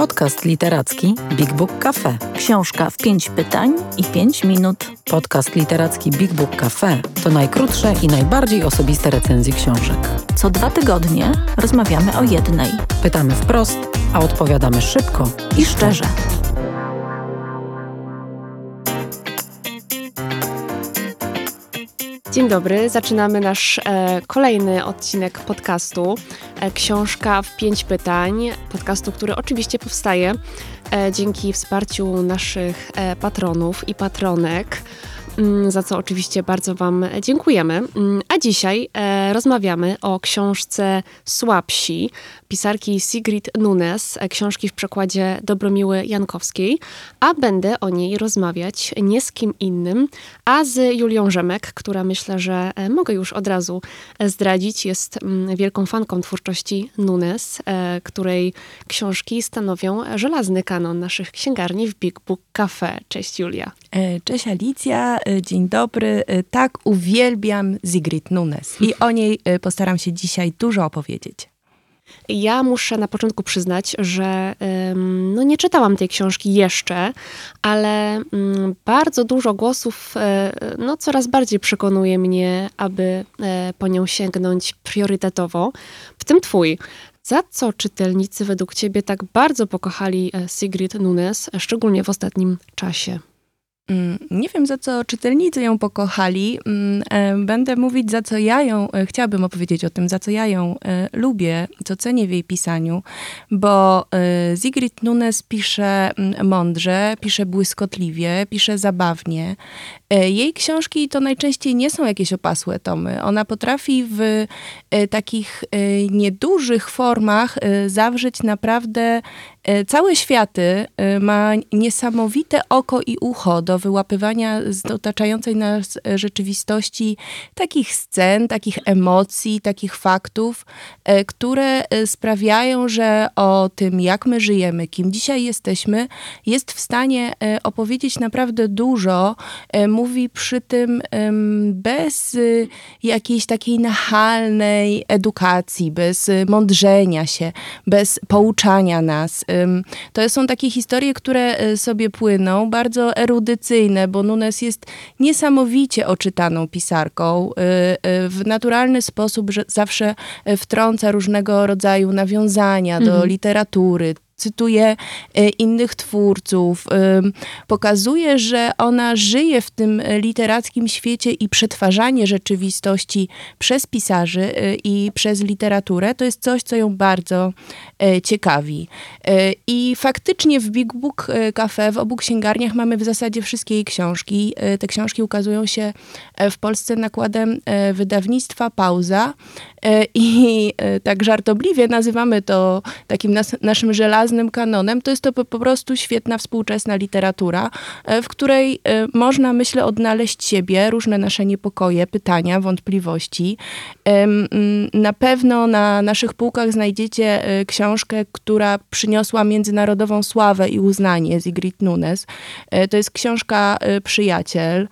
Podcast literacki Big Book Cafe. Książka w pięć pytań i pięć minut. Podcast literacki Big Book Cafe to najkrótsze i najbardziej osobiste recenzje książek. Co dwa tygodnie rozmawiamy o jednej. Pytamy wprost, a odpowiadamy szybko I szczerze. Dzień dobry, zaczynamy nasz e, kolejny odcinek podcastu e, Książka w pięć pytań. Podcastu, który oczywiście powstaje e, dzięki wsparciu naszych e, patronów i patronek. Mm, za co oczywiście bardzo Wam dziękujemy. Mm, a dzisiaj e, rozmawiamy o książce Słabsi pisarki Sigrid Nunes, e, książki w przekładzie Dobromiły Jankowskiej, a będę o niej rozmawiać nie z kim innym, a z Julią Rzemek, która myślę, że e, mogę już od razu zdradzić, jest mm, wielką fanką twórczości Nunes, której książki stanowią żelazny kanon naszych księgarni w Big Book Cafe. Cześć Julia. Cześć Alicja, dzień dobry. Tak, uwielbiam Sigrid Nunes i o niej postaram się dzisiaj dużo opowiedzieć. Ja muszę na początku przyznać, że no nie czytałam tej książki jeszcze, ale mm, bardzo dużo głosów e, no, coraz bardziej przekonuje mnie, aby e, po nią sięgnąć priorytetowo, w tym twój. Za co czytelnicy według ciebie tak bardzo pokochali e, Sigrid Nunes, szczególnie w ostatnim czasie? Mm, nie wiem, za co czytelnicy ją pokochali. Mm, e, będę mówić, za co ja ją, e, chciałabym opowiedzieć o tym, za co ja ją e, lubię, co cenię w jej pisaniu, bo Sigrid Nunes pisze mm, mądrze, pisze błyskotliwie, pisze zabawnie. Jej książki to najczęściej nie są jakieś opasłe tomy. Ona potrafi w takich niedużych formach zawrzeć naprawdę całe światy. Ma niesamowite oko i ucho do wyłapywania z otaczającej nas e, rzeczywistości takich scen, takich emocji, takich faktów, e, które e, sprawiają, że o tym, jak my żyjemy, kim dzisiaj jesteśmy, jest w stanie opowiedzieć naprawdę dużo. Mówi przy tym bez jakiejś takiej nachalnej edukacji, bez mądrzenia się, bez pouczania nas. To są takie historie, które sobie płyną, bardzo erudycyjne bo Nunes jest niesamowicie oczytaną pisarką. Y, y, w naturalny sposób zawsze wtrąca różnego rodzaju nawiązania mhm. do literatury, cytuje e, innych twórców, pokazuje, że ona żyje w tym literackim świecie i przetwarzanie rzeczywistości przez pisarzy e, i przez literaturę to jest coś, co ją bardzo e, ciekawi. I faktycznie w Big Book Cafe, w obu księgarniach mamy w zasadzie wszystkie jej książki. Te książki ukazują się w Polsce nakładem wydawnictwa Pauza i tak żartobliwie nazywamy to takim nas, naszym żelaznym kanonem, to jest to po, prostu świetna współczesna literatura, e, w której e, można, myślę, odnaleźć siebie, różne nasze niepokoje, pytania, wątpliwości. Na pewno na naszych półkach znajdziecie e, książkę, która przyniosła międzynarodową sławę i uznanie Sigrid Nunes. To jest książka Przyjaciel,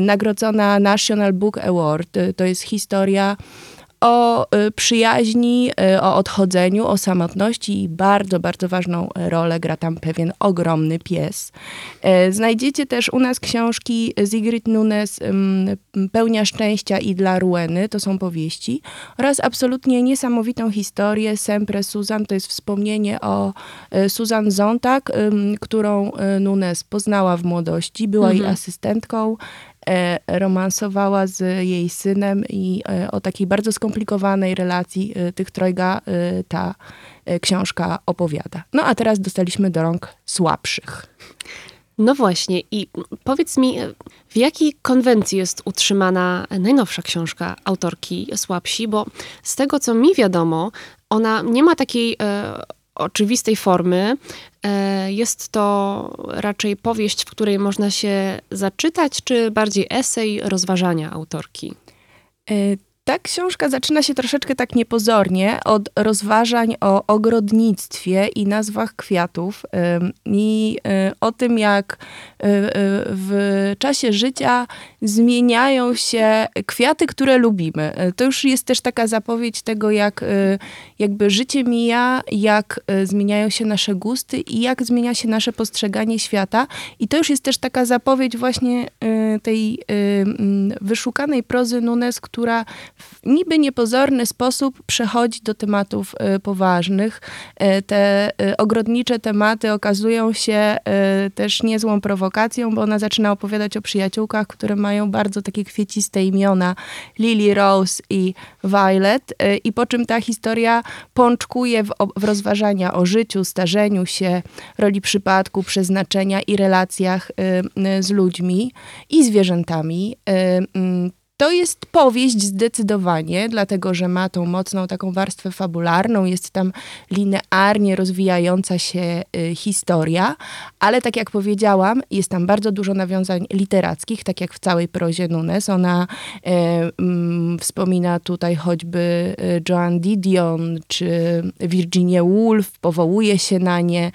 nagrodzona National Book Award. To jest historia o y, przyjaźni, y, o odchodzeniu, o samotności i bardzo, bardzo ważną rolę gra tam pewien ogromny pies. E, znajdziecie też u nas książki Sigrid Nunes Pełnia szczęścia i dla Rueny, to są powieści, oraz absolutnie niesamowitą historię Sempre Susan, to jest wspomnienie o e, Susan Zontag, którą e, Nunes poznała w młodości, była mhm. jej asystentką, romansowała z jej synem i e, o takiej bardzo skomplikowanej relacji e, tych trojga ta książka opowiada. No a teraz dostaliśmy do rąk słabszych. No właśnie i powiedz mi, w jakiej konwencji jest utrzymana najnowsza książka autorki Słabsi, bo z tego co mi wiadomo, ona nie ma takiej oczywistej formy. E, jest to raczej powieść, w której można się zaczytać, czy bardziej esej rozważania autorki? Ta książka zaczyna się troszeczkę tak niepozornie od rozważań o ogrodnictwie i nazwach kwiatów i o tym, jak w czasie życia zmieniają się kwiaty, które lubimy. To już jest też taka zapowiedź tego, jak jakby życie mija, jak zmieniają się nasze gusty i jak zmienia się nasze postrzeganie świata. I to już jest też taka zapowiedź właśnie tej wyszukanej prozy Nunes, która w niby niepozorny sposób przechodzi do tematów y, poważnych. Y, te y, ogrodnicze tematy okazują się też niezłą prowokacją, bo ona zaczyna opowiadać o przyjaciółkach, które mają bardzo takie kwieciste imiona, Lily Rose i Violet, i po czym ta historia pączkuje w, w rozważania o życiu, starzeniu się, roli przypadku, przeznaczenia i relacjach z ludźmi. I zwierzętami. Mm, to jest powieść zdecydowanie, dlatego że ma tą mocną taką warstwę fabularną, jest tam linearnie rozwijająca się y, historia, ale tak jak powiedziałam, jest tam bardzo dużo nawiązań literackich, tak jak w całej prozie Nunes. Ona y, y, wspomina tutaj choćby y, Joan Didion czy Virginia Woolf, powołuje się na nie,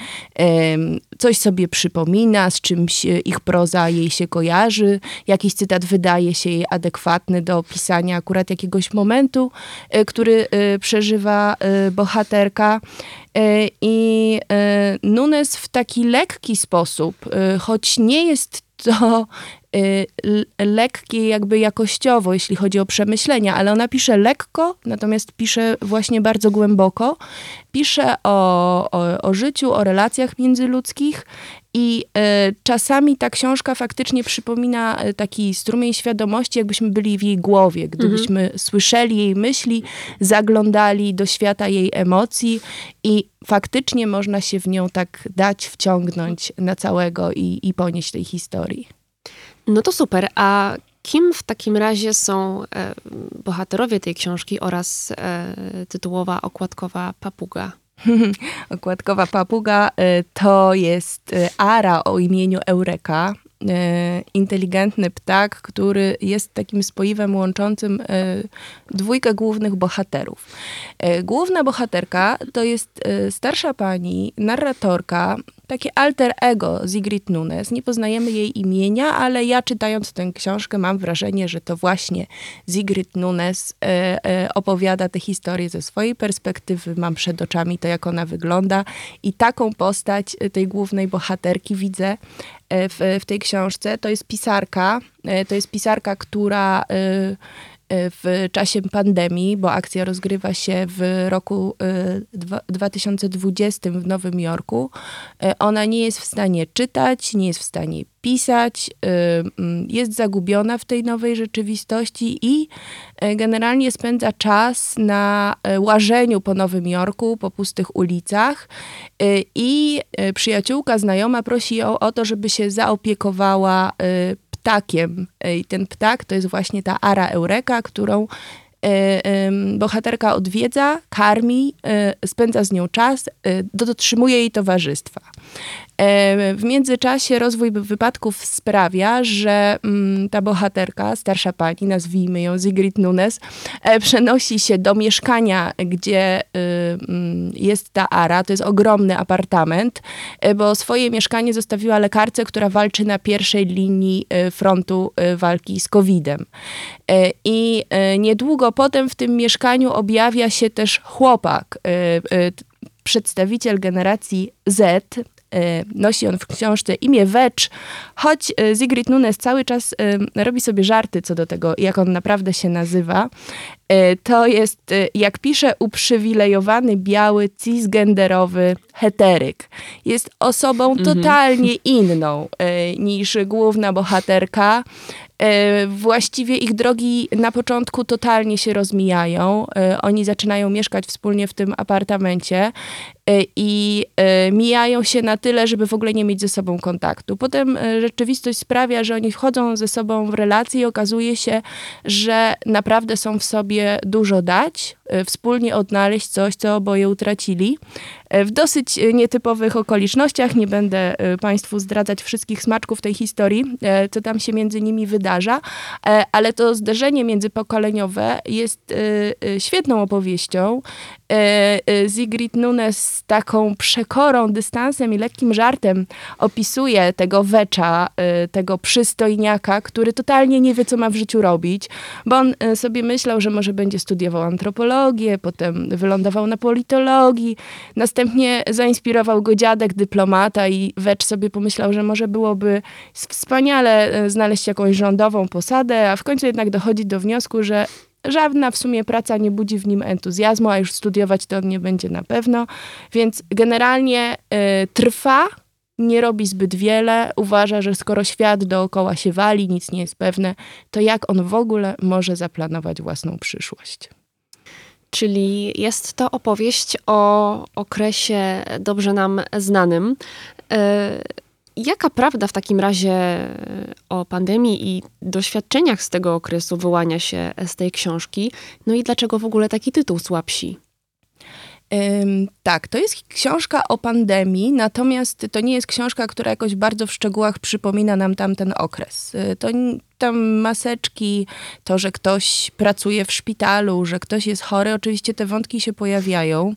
coś sobie przypomina, z czymś y, ich proza jej się kojarzy, jakiś cytat wydaje się jej adekwatny do opisania akurat jakiegoś momentu, e, który e, przeżywa e, bohaterka. I Nunes w taki lekki sposób, choć nie jest to lekkie jakby jakościowo, jeśli chodzi o przemyślenia, ale ona pisze lekko, natomiast pisze właśnie bardzo głęboko. Pisze o, o, o życiu, o relacjach międzyludzkich i y, czasami ta książka faktycznie przypomina e, taki strumień świadomości, jakbyśmy byli w jej głowie, gdybyśmy mhm. słyszeli jej myśli, zaglądali do świata jej emocji i faktycznie można się w nią tak dać wciągnąć na całego i, i ponieść tej historii. No to super. A kim w takim razie są e, bohaterowie tej książki oraz e, tytułowa okładkowa papuga? Okładkowa papuga y, to jest y, ara o imieniu Eureka. Y, inteligentny ptak, który jest takim spoiwem łączącym dwójkę głównych bohaterów. Główna bohaterka to jest starsza pani, narratorka, takie alter ego Sigrid Nunes. Nie poznajemy jej imienia, ale ja czytając tę książkę mam wrażenie, że to właśnie Sigrid Nunes e, e, opowiada tę historię ze swojej perspektywy. Mam przed oczami to, jak ona wygląda i taką postać tej głównej bohaterki widzę e, w, w tej książce. To jest pisarka, e, to jest pisarka, która e, w czasie pandemii, bo akcja rozgrywa się w roku 2020 y, w Nowym Jorku. Y, ona nie jest w stanie czytać, nie jest w stanie pisać, y, mm, jest zagubiona w tej nowej rzeczywistości i generalnie spędza czas na łażeniu po Nowym Jorku, po pustych ulicach. I przyjaciółka, znajoma prosi ją o to, żeby się zaopiekowała ptakiem. I ten ptak to jest właśnie ta ara eureka, którą e, bohaterka odwiedza, karmi, e, spędza z nią czas, e, dotrzymuje jej towarzystwa. W międzyczasie rozwój wypadków sprawia, że mm, ta bohaterka, starsza pani, nazwijmy ją Sigrid Nunes, przenosi się do mieszkania, gdzie y, mm, jest ta Ara. To jest ogromny apartament, bo swoje mieszkanie zostawiła lekarce, która walczy na pierwszej linii frontu walki z COVID-em. I niedługo potem w tym mieszkaniu objawia się też chłopak, przedstawiciel generacji Z, E, nosi on w książce imię Wecz, choć e, Sigrid Nunes cały czas e, robi sobie żarty co do tego, jak on naprawdę się nazywa. To jest, jak pisze, uprzywilejowany, biały, cisgenderowy heteryk. Jest osobą mhm. totalnie inną niż główna bohaterka. Właściwie ich drogi na początku totalnie się rozmijają. Oni zaczynają mieszkać wspólnie w tym apartamencie i e, mijają się na tyle, żeby w ogóle nie mieć ze sobą kontaktu. Potem e, rzeczywistość sprawia, że oni wchodzą ze sobą w relacje i okazuje się, że naprawdę są w sobie dużo dać, wspólnie odnaleźć coś, co oboje utracili. W dosyć nietypowych okolicznościach, nie będę Państwu zdradzać wszystkich smaczków tej historii, co tam się między nimi wydarza, ale to zderzenie międzypokoleniowe jest świetną opowieścią. Sigrid Nunes z taką przekorą, dystansem i lekkim żartem opisuje tego wecza, tego przystojniaka, który totalnie nie wie, co ma w życiu robić, bo on sobie myślał, że może będzie studiował antropologię, potem wylądował na politologii, następnie zainspirował go dziadek, dyplomata i wecz sobie pomyślał, że może byłoby wspaniale znaleźć jakąś rządową posadę, a w końcu jednak dochodzi do wniosku, że żadna w sumie praca nie budzi w nim entuzjazmu, a już studiować to on nie będzie na pewno. Więc generalnie y, trwa, nie robi zbyt wiele, uważa, że skoro świat dookoła się wali, nic nie jest pewne, to jak on w ogóle może zaplanować własną przyszłość? Czyli jest to opowieść o okresie dobrze nam znanym. Y Jaka prawda w takim razie e, o pandemii i doświadczeniach z tego okresu wyłania się z tej książki? No i dlaczego w ogóle taki tytuł Słabsi? tak, to jest książka o pandemii, natomiast to nie jest książka, która jakoś bardzo w szczegółach przypomina nam tamten okres. Y, to tam maseczki, to, że ktoś pracuje w szpitalu, że ktoś jest chory, oczywiście te wątki się pojawiają.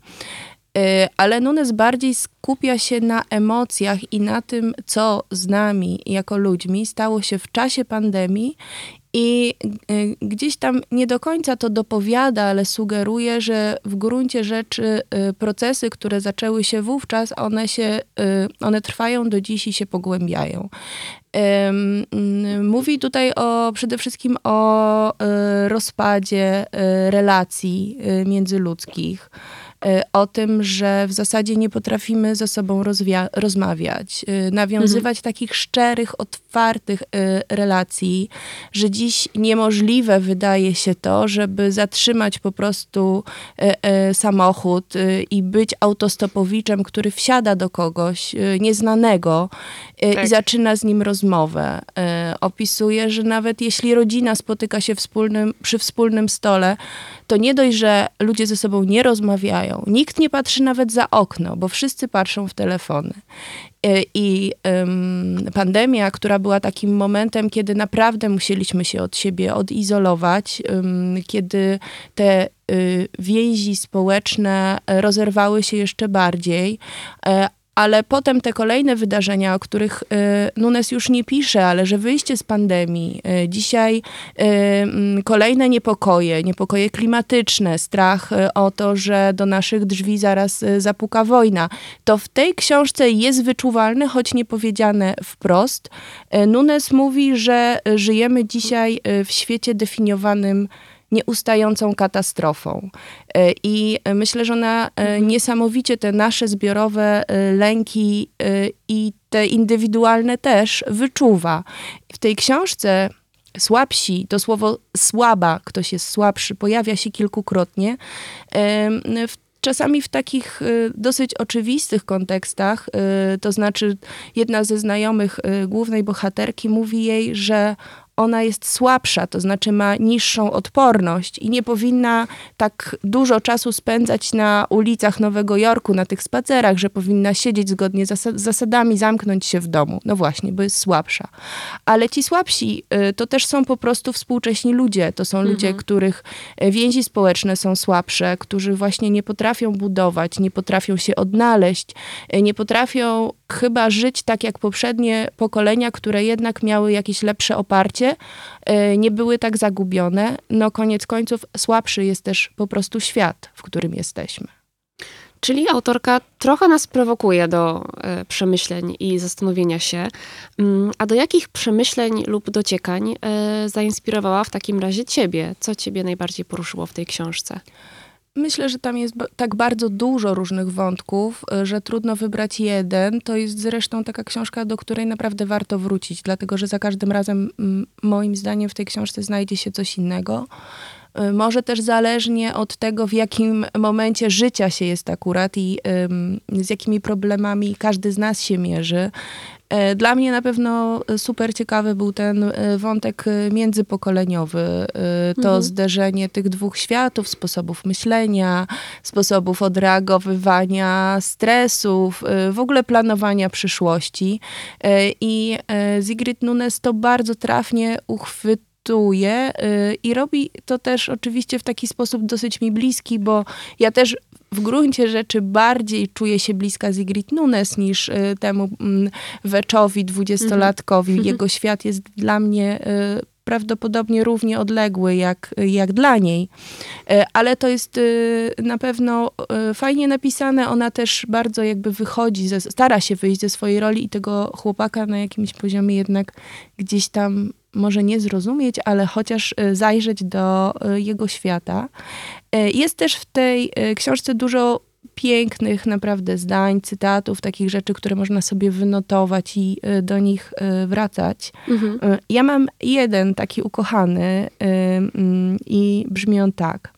Y, ale Nunes bardziej skupia się na emocjach i na tym, co z nami jako ludźmi stało się w czasie pandemii i y, gdzieś tam nie do końca to dopowiada, ale sugeruje, że w gruncie rzeczy y, procesy, które zaczęły się wówczas, one się, one trwają do dziś i się pogłębiają. Mówi tutaj o, przede wszystkim o rozpadzie relacji międzyludzkich o tym, że w zasadzie nie potrafimy ze sobą rozmawiać, y, nawiązywać mhm. takich szczerych, otwartych y, relacji, że dziś niemożliwe wydaje się to, żeby zatrzymać po prostu samochód i być autostopowiczem, który wsiada do kogoś nieznanego tak. i zaczyna z nim rozmowę. Opisuje, że nawet jeśli rodzina spotyka się wspólnym, przy wspólnym stole, to nie dość, że ludzie ze sobą nie rozmawiają, nikt nie patrzy nawet za okno, bo wszyscy patrzą w telefony. E, I um, pandemia, która była takim momentem, kiedy naprawdę musieliśmy się od siebie odizolować, um, kiedy te y, więzi społeczne rozerwały się jeszcze bardziej, e, ale potem te kolejne wydarzenia, o których y, Nunes już nie pisze, ale że wyjście z pandemii, y, dzisiaj y, mm, kolejne niepokoje, niepokoje klimatyczne, strach o to, że do naszych drzwi zaraz zapuka wojna, to w tej książce jest wyczuwalne, choć nie powiedziane wprost. Nunes mówi, że żyjemy dzisiaj w świecie definiowanym nieustającą katastrofą. E, I myślę, że ona e, mhm. niesamowicie te nasze zbiorowe e, lęki i te indywidualne też wyczuwa. W tej książce słabsi, to słowo słaba, ktoś jest słabszy, pojawia się kilkukrotnie. Czasami w takich dosyć oczywistych kontekstach, to znaczy jedna ze znajomych głównej bohaterki mówi jej, że ona jest słabsza, to znaczy ma niższą odporność i nie powinna tak dużo czasu spędzać na ulicach Nowego Jorku, na tych spacerach, że powinna siedzieć zgodnie z zasadami, zamknąć się w domu. No właśnie, bo jest słabsza. Ale ci słabsi y, to też są po prostu współcześni ludzie. To są mhm. ludzie, których y, więzi społeczne są słabsze, którzy właśnie nie potrafią budować, nie potrafią się odnaleźć, y, nie potrafią chyba żyć tak jak poprzednie pokolenia, które jednak miały jakieś lepsze oparcie, e, nie były tak zagubione. No koniec końców słabszy jest też po prostu świat, w którym jesteśmy. Czyli autorka trochę nas prowokuje do e, przemyśleń i zastanowienia się. Mm, a do jakich przemyśleń lub dociekań e, zainspirowała w takim razie ciebie? Co ciebie najbardziej poruszyło w tej książce? Myślę, że tam jest tak bardzo dużo różnych wątków, y, że trudno wybrać jeden. To jest zresztą taka książka, do której naprawdę warto wrócić, dlatego że za każdym razem, moim zdaniem, w tej książce znajdzie się coś innego. Y, może też zależnie od tego, w jakim momencie życia się jest akurat i z jakimi problemami każdy z nas się mierzy. E, dla mnie na pewno super ciekawy był ten e, wątek e, międzypokoleniowy. To mhm. zderzenie tych dwóch światów, sposobów myślenia, sposobów odreagowywania stresów, w ogóle planowania przyszłości. I Sigrid Nunes to bardzo trafnie uchwytuje i robi to też oczywiście w taki sposób dosyć mi bliski, bo ja też w gruncie rzeczy bardziej czuję się bliska Sigrid Nunes niż y, temu mm, Weczowi, dwudziestolatkowi. Mhm. Jego świat jest dla mnie y, prawdopodobnie równie odległy jak, jak dla niej. Y, ale to jest na pewno fajnie napisane. Ona też bardzo jakby wychodzi, ze, stara się wyjść ze swojej roli i tego chłopaka na jakimś poziomie jednak gdzieś tam może nie zrozumieć, ale chociaż e, zajrzeć do e, jego świata. E, jest też w tej książce dużo pięknych naprawdę zdań, cytatów, takich rzeczy, które można sobie wynotować i do nich wracać. Mhm. Ja mam jeden taki ukochany mm, i brzmi on tak.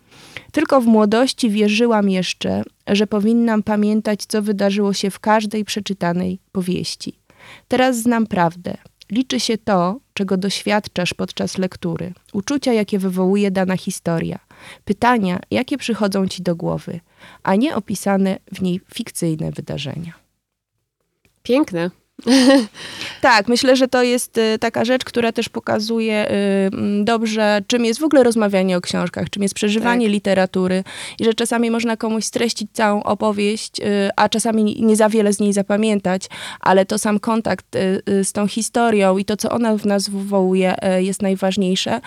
Tylko w młodości wierzyłam jeszcze, że powinnam pamiętać, co wydarzyło się w każdej przeczytanej powieści. Teraz znam prawdę. Liczy się to, czego doświadczasz podczas lektury, uczucia, jakie wywołuje dana historia, pytania, jakie przychodzą ci do głowy, a nie opisane w niej fikcyjne wydarzenia. Piękne. tak, myślę, że to jest y, taka rzecz, która też pokazuje y, dobrze, czym jest w ogóle rozmawianie o książkach, czym jest przeżywanie tak. literatury i że czasami można komuś streścić całą opowieść, y, a czasami nie za wiele z niej zapamiętać, ale to sam kontakt z tą historią i to, co ona w nas wywołuje, jest najważniejsze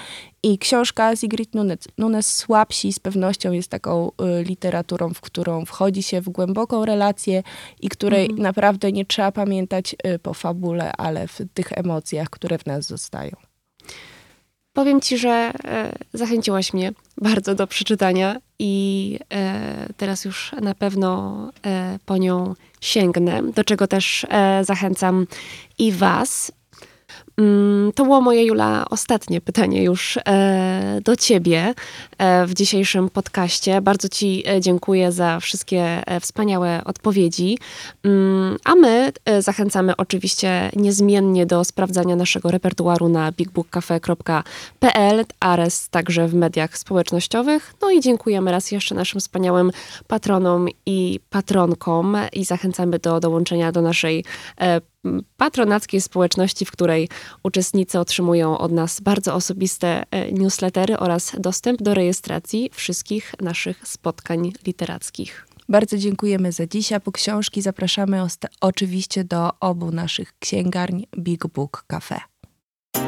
i książka Sigrid Nunes, Nunes Słabsi z pewnością jest taką literaturą, w którą wchodzi się w głęboką relację i której mhm. naprawdę nie trzeba pamiętać po fabule, ale w tych emocjach, które w nas zostają. Powiem ci, że e, zachęciłaś mnie bardzo do przeczytania i e, teraz już na pewno e, po nią sięgnę, do czego też zachęcam i was. Mm, to było moje, Jula, ostatnie pytanie już e, do ciebie e, w dzisiejszym podcaście. Bardzo ci e, dziękuję za wszystkie wspaniałe odpowiedzi. Mm, a my zachęcamy oczywiście niezmiennie do sprawdzania naszego repertuaru na bigbookcafe.pl, ares także w mediach społecznościowych. No i dziękujemy raz jeszcze naszym wspaniałym patronom i patronkom i zachęcamy do dołączenia do naszej patronackiej społeczności, w której uczestnicy otrzymują od nas bardzo osobiste e, newslettery oraz dostęp do rejestracji wszystkich naszych spotkań literackich. Bardzo dziękujemy za dziś, a po książki zapraszamy oczywiście do obu naszych księgarni Big Book Cafe.